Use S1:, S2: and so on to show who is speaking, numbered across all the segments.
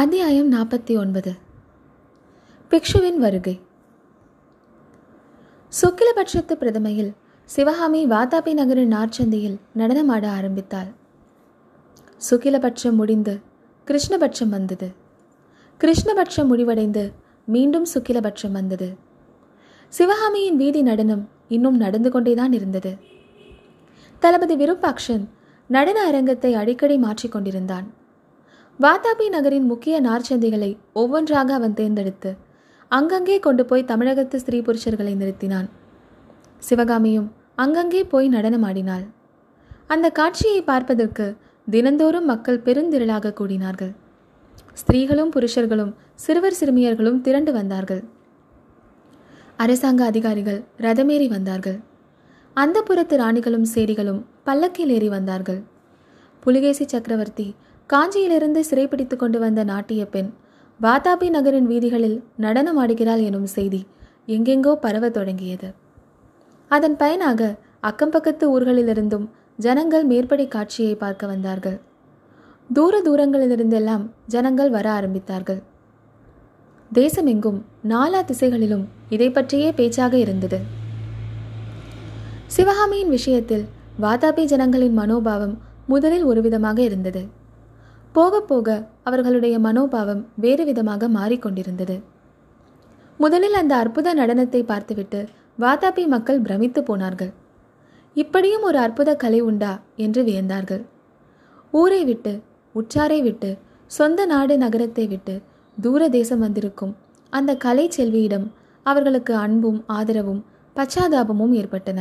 S1: அத்தியாயம் நாற்பத்தி ஒன்பது. பிக்ஷுவின் வருகை. சுக்கிலபட்சத்து பிரதமையில் சிவகாமி வாதாபி நகரின் நார்ச்சந்தியில் நடனமாட ஆரம்பித்தாள். சுக்கிலபட்சம் முடிந்து கிருஷ்ணபட்சம் வந்தது. கிருஷ்ணபட்சம் முடிவடைந்து மீண்டும் சுக்கிலபட்சம் வந்தது. சிவகாமியின் வீதி நடனம் இன்னும் நடந்து கொண்டேதான் இருந்தது. தளபதி விருப்பாக்ஷன் நடன அரங்கத்தை அடிக்கடி மாற்றிக்கொண்டிருந்தான் வாதாபி நகரின் முக்கிய நார்ச்சந்திகளை ஒவ்வொன்றாக அவன் தேர்ந்தெடுத்து அங்கங்கே கொண்டு போய் தமிழகத்து ஸ்திரீ புருஷர்களை நிறுத்தினான். சிவகாமியும் அங்கங்கே போய் நடனமாடினாள். அந்த காட்சியை பார்ப்பதற்கு தினந்தோறும் மக்கள் பெருந்திரளாக கூடினார்கள். ஸ்திரீகளும் புருஷர்களும் சிறுவர் சிறுமியர்களும் திரண்டு வந்தார்கள். அரசாங்க அதிகாரிகள் ரதமேறி வந்தார்கள். அந்த புறத்து ராணிகளும் சேரிகளும் பல்லக்கில் ஏறி வந்தார்கள். புலிகேசி சக்கரவர்த்தி காஞ்சியிலிருந்து சிறைப்பிடித்து கொண்டு வந்த நாட்டிய பெண் வாதாபி நகரின் வீதிகளில் நடனம் ஆடுகிறாள் எனும் செய்தி எங்கெங்கோ பரவத் தொடங்கியது. அதன் பயனாக அக்கம் பக்கத்து ஊர்களிலிருந்தும் ஜனங்கள் மேற்படி காட்சியை பார்க்க வந்தார்கள். தூர தூரங்களிலிருந்தெல்லாம் ஜனங்கள் வர ஆரம்பித்தார்கள். தேசமெங்கும் நாலா திசைகளிலும் இதை பற்றியே பேச்சாக இருந்தது. சிவகாமியின் விஷயத்தில் வாதாபி ஜனங்களின் மனோபாவம் முதலில் ஒரு விதமாக இருந்தது. போக போக அவர்களுடைய மனோபாவம் வேறு விதமாக மாறிக்கொண்டிருந்தது. முதலில் அந்த அற்புத நடனத்தை பார்த்துவிட்டு வாதாபி மக்கள் பிரமித்து போனார்கள். இப்படியும் ஒரு அற்புத கலை உண்டா என்று வியந்தார்கள். ஊரை விட்டு உற்றாரை விட்டு சொந்த நாடு நகரத்தை விட்டு தூர தேசம் வந்திருக்கும் அந்த கலை செல்வியிடம் அவர்களுக்கு அன்பும் ஆதரவும் பச்சாதாபமும் ஏற்பட்டன.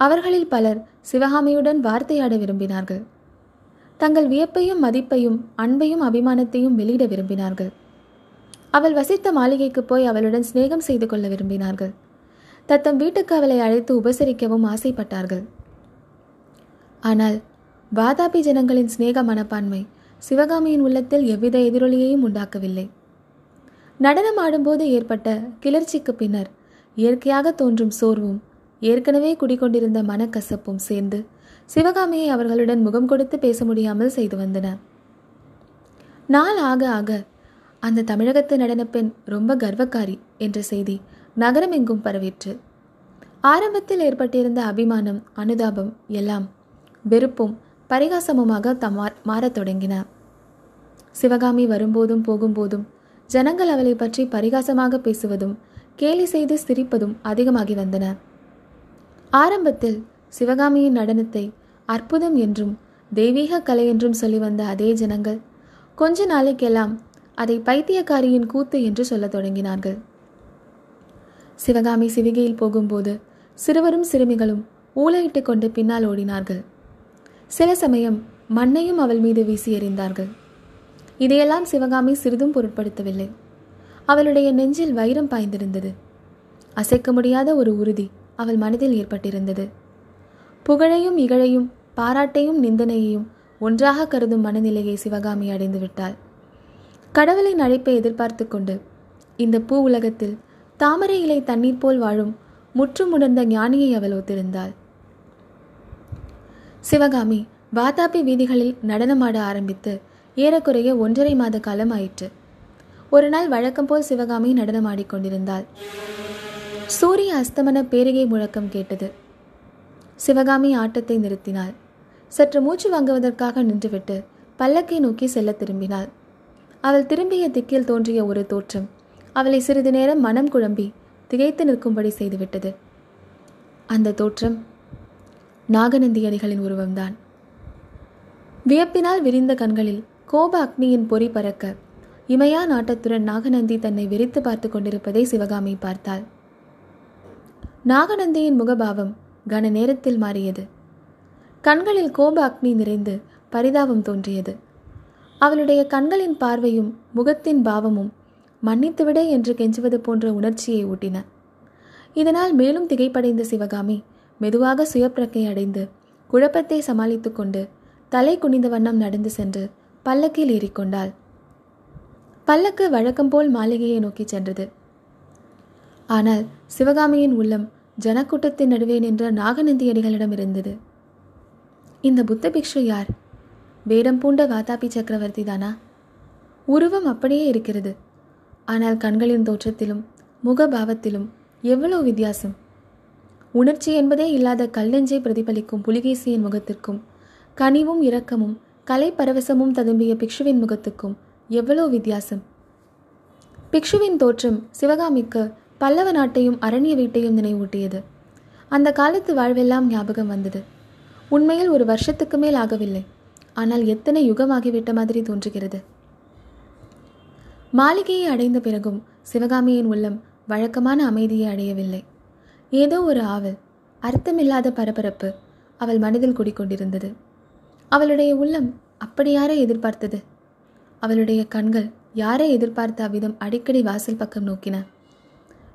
S1: அவர்களில் பலர் சிவகாமியுடன் வார்த்தையாட விரும்பினார்கள். தங்கள் வியப்பையும் மதிப்பையும் அன்பையும் அபிமானத்தையும் வெளியிட விரும்பினார்கள். அவள் வசித்த மாளிகைக்கு போய் அவளுடன் சிநேகம் செய்து கொள்ள விரும்பினார்கள். தத்தம் வீட்டுக்கு அவளை அழைத்து உபசரிக்கவும் ஆசைப்பட்டார்கள். ஆனால் வாதாபி ஜனங்களின் சிநேக மனப்பான்மை சிவகாமியின் உள்ளத்தில் எவ்வித எதிரொலியையும் உண்டாக்கவில்லை. நடனம் ஆடும்போது ஏற்பட்ட கிளர்ச்சிக்கு பின்னர் இயற்கையாக தோன்றும் சோர்வும் ஏற்கனவே குடிக்கொண்டிருந்த மனக்கசப்பும் சேர்ந்து சிவகாமியை அவர்களுடன் முகம் கொடுத்து பேச முடியாமல் செய்து வந்தன. நாள் ஆக ஆக அந்த தமிழகத்து நடனப்பெண் ரொம்ப கர்வக்காரி என்ற செய்தி நகரம் எங்கும் பரவிற்று. ஆரம்பத்தில் ஏற்பட்டிருந்த அபிமானம் அனுதாபம் எல்லாம் வெறுப்பும் பரிகாசமுமாக தமா மாறத் தொடங்கின. சிவகாமி வரும்போதும் போகும்போதும் ஜனங்கள் அவளை பற்றி பரிகாசமாக பேசுவதும் கேலி செய்து சிரிப்பதும் அதிகமாகி வந்தன. ஆரம்பத்தில் சிவகாமியின் நடனத்தை அற்புதம் என்றும் தெய்வீக கலை என்றும் சொல்லி வந்த அதே ஜனங்கள் கொஞ்ச நாளைக்கெல்லாம் அதை பைத்தியக்காரியின் கூத்து என்று சொல்லத் தொடங்கினார்கள். சிவகாமி சிவிகையில் போகும்போது சிறுவரும் சிறுமிகளும் ஊழையிட்டு கொண்டு பின்னால் ஓடினார்கள். சில சமயம் மண்ணையும் அவள் மீது வீசி எறிந்தார்கள். இதையெல்லாம் சிவகாமி சிறிதும் பொருட்படுத்தவில்லை. அவளுடைய நெஞ்சில் வைரம் பாய்ந்திருந்தது. அசைக்க முடியாத ஒரு உறுதி அவள் மனதில் ஏற்பட்டிருந்தது. புகழையும் இகழையும் பாராட்டையும் நிந்தனையையும் ஒன்றாக கருதும் மனநிலையை சிவகாமி அடைந்து விட்டாள் கடவுளின் அழைப்பை எதிர்பார்த்து கொண்டு இந்த பூ உலகத்தில் தாமரை இலை தண்ணீர் போல் வாழும் முற்றும் உணர்ந்த ஞானியை அவள் ஒத்திருந்தாள். சிவகாமி வாதாபி வீதிகளில் நடனமாட ஆரம்பித்து ஏறக்குறைய ஒன்றரை மாத காலம் ஆயிற்று. ஒரு நாள் வழக்கம் போல் சிவகாமி நடனமாடிக்கொண்டிருந்தாள் சூரிய அஸ்தமன பேரிகை முழக்கம் கேட்டது. சிவகாமி ஆட்டத்தை நிறுத்தினாள். சற்று மூச்சு வாங்குவதற்காக நின்றுவிட்டு பல்லக்கை நோக்கி செல்ல திரும்பினாள். அவள் திரும்பிய திக்கில் தோன்றிய ஒரு தோற்றம். அவளை சிறிது நேரம் மனம் குழம்பி திகைத்து நிற்கும்படி செய்துவிட்டது. அந்த தோற்றம் நாகநந்தியடிகளின் உருவம்தான். வியப்பினால் விரிந்த கண்களில் கோப அக்னியின் பொறி பறக்க இமையா நாட்டத்துடன் நாகநந்தி தன்னை வெறித்து பார்த்து கொண்டிருப்பதை சிவகாமி பார்த்தாள். நாகநந்தியின் முகபாவம் கன நேரத்தில் மாறியது. கண்களில் கோப அக்னி நிறைந்து பரிதாபம் தோன்றியது. அவளுடைய கண்களின் பார்வையும் முகத்தின் பாவமும் மன்னித்துவிட என்று கெஞ்சுவது போன்ற உணர்ச்சியை ஊட்டின. இதனால் மேலும் திகைப்படைந்த சிவகாமி மெதுவாக சுயப்பிரக்கை அடைந்து குழப்பத்தை சமாளித்து கொண்டு தலை குனிந்த வண்ணம் நடந்து சென்று பல்லக்கில் ஏறிக்கொண்டாள். பல்லக்கு வழக்கம் போல் மாளிகையை நோக்கி சென்றது. ஆனால் சிவகாமியின் உள்ளம் ஜனக்கூட்டத்தின் நடுவே நின்ற நாகநந்தியடிகளிடம் இருந்தது. இந்த புத்த பிக்ஷு யார்? வேடம் பூண்ட வாதாபி சக்கரவர்த்தி தானா? உருவம் அப்படியே இருக்கிறது. ஆனால் கண்களின் தோற்றத்திலும் முகபாவத்திலும் எவ்வளோ வித்தியாசம்? உணர்ச்சி என்பதே இல்லாத கல்லெஞ்சை பிரதிபலிக்கும் புலிகேசியின் முகத்திற்கும் கனிவும் இரக்கமும் கலை பரவசமும் ததும்பிய பிக்ஷுவின் முகத்துக்கும் எவ்வளோ வித்தியாசம்? பிக்ஷுவின் தோற்றம் சிவகாமிக்கு பல்லவ நாட்டையும் அரண்ய வீட்டையும் நினைவூட்டியது. அந்த காலத்து வாழ்வெல்லாம் ஞாபகம் வந்தது. உண்மையில் ஒரு வருஷத்துக்கு மேல் ஆகவில்லை. ஆனால் எத்தனை யுகமாகிவிட்ட மாதிரி தோன்றுகிறது. மாளிகையை அடைந்த பிறகும் சிவகாமியின் உள்ளம் வழக்கமான அமைதியை அடையவில்லை. ஏதோ ஒரு ஆவல் அர்த்தமில்லாத பரபரப்பு அவள் மனதில் குடிக்கொண்டிருந்தது. அவளுடைய உள்ளம் அப்படி யாரை எதிர்பார்த்தது? அவளுடைய கண்கள் யாரை எதிர்பார்த்த அவ்விதம் அடிக்கடி வாசல் பக்கம் நோக்கின?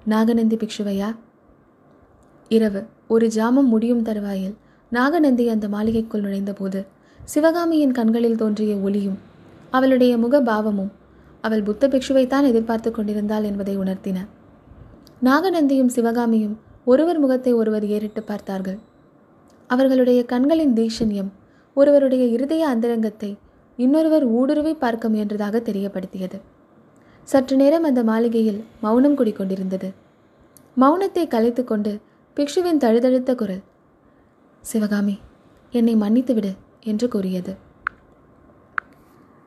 S1: நாகநந்தி பிக்ஷுவையா? இரவு. ஒரு ஜாமம் முடியும் தருவாயில் நாகநந்தி அந்த மாளிகைக்குள் நுழைந்தபோது சிவகாமியின் கண்களில் தோன்றிய ஒளியும் அவளுடைய முக பாவமும் அவள் புத்த பிக்ஷுவைத்தான் எதிர்பார்த்து கொண்டிருந்தாள் என்பதை உணர்த்தின. நாகநந்தியும் சிவகாமியும் ஒருவர் முகத்தை ஒருவர் ஏறிட்டு பார்த்தார்கள். அவர்களுடைய கண்களின் தீஷண்யம் ஒருவருடைய இருதய அந்தரங்கத்தை இன்னொருவர் ஊடுருவி பார்க்க முயன்றதாக தெரியப்படுத்தியது. சற்று நேரம் அந்த மாளிகையில் மௌனம் குடிக்கொண்டிருந்தது. மௌனத்தை கலைத்து கொண்டு பிக்ஷுவின் தழுதழுத்த குரல் சிவகாமி என்னை மன்னித்து விடு என்று கூறியது.